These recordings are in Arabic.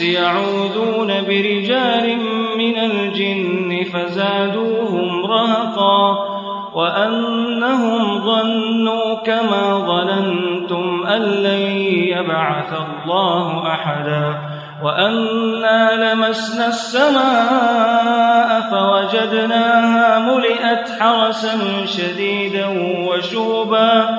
يعوذون برجال من الجن فزادوهم رهقا وأنهم ظنوا كما ظننتم أن لن يبعث الله أحدا وأنا لمسنا السماء فوجدناها ملئت حرسا شديدا وشوبا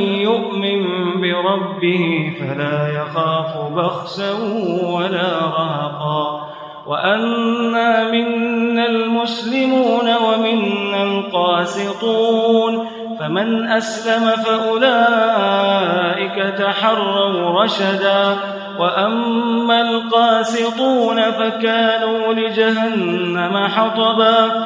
بربه فلا يخاف بخسا ولا رهقا. وأنا منا المسلمون ومنا القاسطون. فمن أسلم فأولئك تحروا رشدا. وأما القاسطون فكانوا لجهنم حطبا.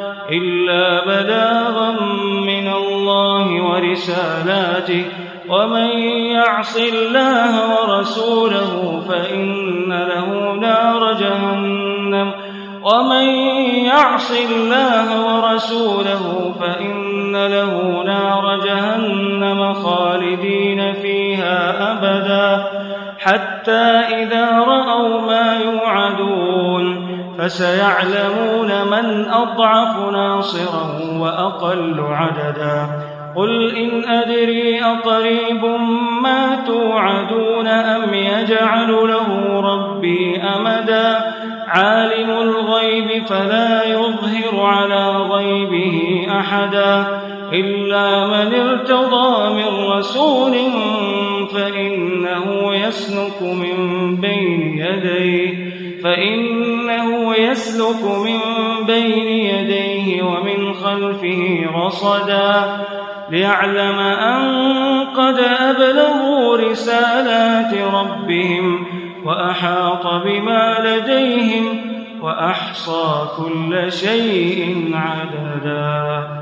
إلا بلاغا من الله ورسالاته. ومن يعص الله ورسوله فإن له نار جهنم. ومن يعص الله ورسوله فإن له نار جهنم خالدين فيها أبدا. حتى إذا رأوا ما يوعدون فسيعلمون من أضعف ناصرا وأقل عددا. قل إن أدري أقريب ما توعدون أم يجعل له ربي أمدا. عالم الغيب فلا يظهر على غيبه أحدا. إلا من ارتضى من رسول فإنه يسلك من بين يديه. فإنه يسلك من بين يديه ومن خلفه رصدا ليعلم أن قد أبلغوا رسالات ربهم وأحاط بما لديهم وأحصى كل شيء عددا.